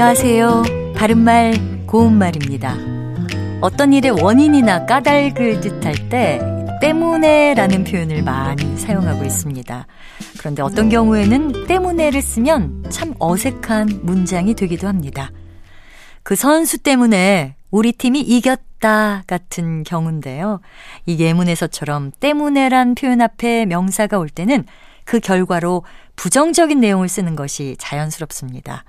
안녕하세요. 바른말, 고운말입니다. 어떤 일의 원인이나 까닭을 뜻할 때 때문에 라는 표현을 많이 사용하고 있습니다. 그런데 어떤 경우에는 때문에를 쓰면 참 어색한 문장이 되기도 합니다. 그 선수 때문에 우리 팀이 이겼다 같은 경우인데요. 이 예문에서처럼 때문에란 표현 앞에 명사가 올 때는 그 결과로 부정적인 내용을 쓰는 것이 자연스럽습니다.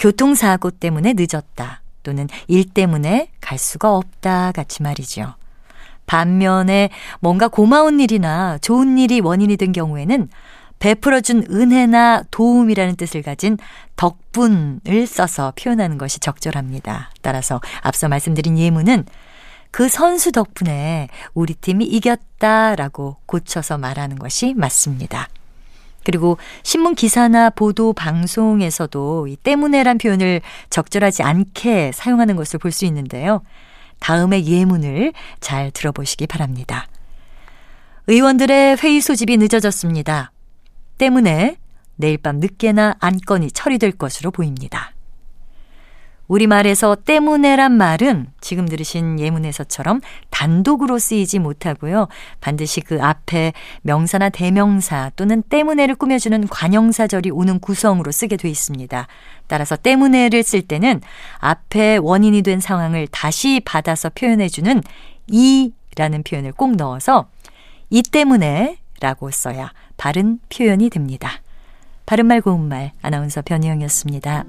교통사고 때문에 늦었다 또는 일 때문에 갈 수가 없다 같이 말이죠. 반면에 뭔가 고마운 일이나 좋은 일이 원인이 된 경우에는 베풀어준 은혜나 도움이라는 뜻을 가진 덕분을 써서 표현하는 것이 적절합니다. 따라서 앞서 말씀드린 예문은 그 선수 덕분에 우리 팀이 이겼다라고 고쳐서 말하는 것이 맞습니다. 그리고 신문 기사나 보도 방송에서도 이 때문에란 표현을 적절하지 않게 사용하는 것을 볼 수 있는데요. 다음의 예문을 잘 들어보시기 바랍니다. 의원들의 회의 소집이 늦어졌습니다. 때문에 내일 밤 늦게나 안건이 처리될 것으로 보입니다. 우리말에서 때문에란 말은 지금 들으신 예문에서처럼 단독으로 쓰이지 못하고요. 반드시 그 앞에 명사나 대명사 또는 때문에를 꾸며주는 관형사절이 오는 구성으로 쓰게 돼 있습니다. 따라서 때문에를 쓸 때는 앞에 원인이 된 상황을 다시 받아서 표현해주는 이라는 표현을 꼭 넣어서 이 때문에 라고 써야 바른 표현이 됩니다. 바른말 고운말 아나운서 변희영이었습니다.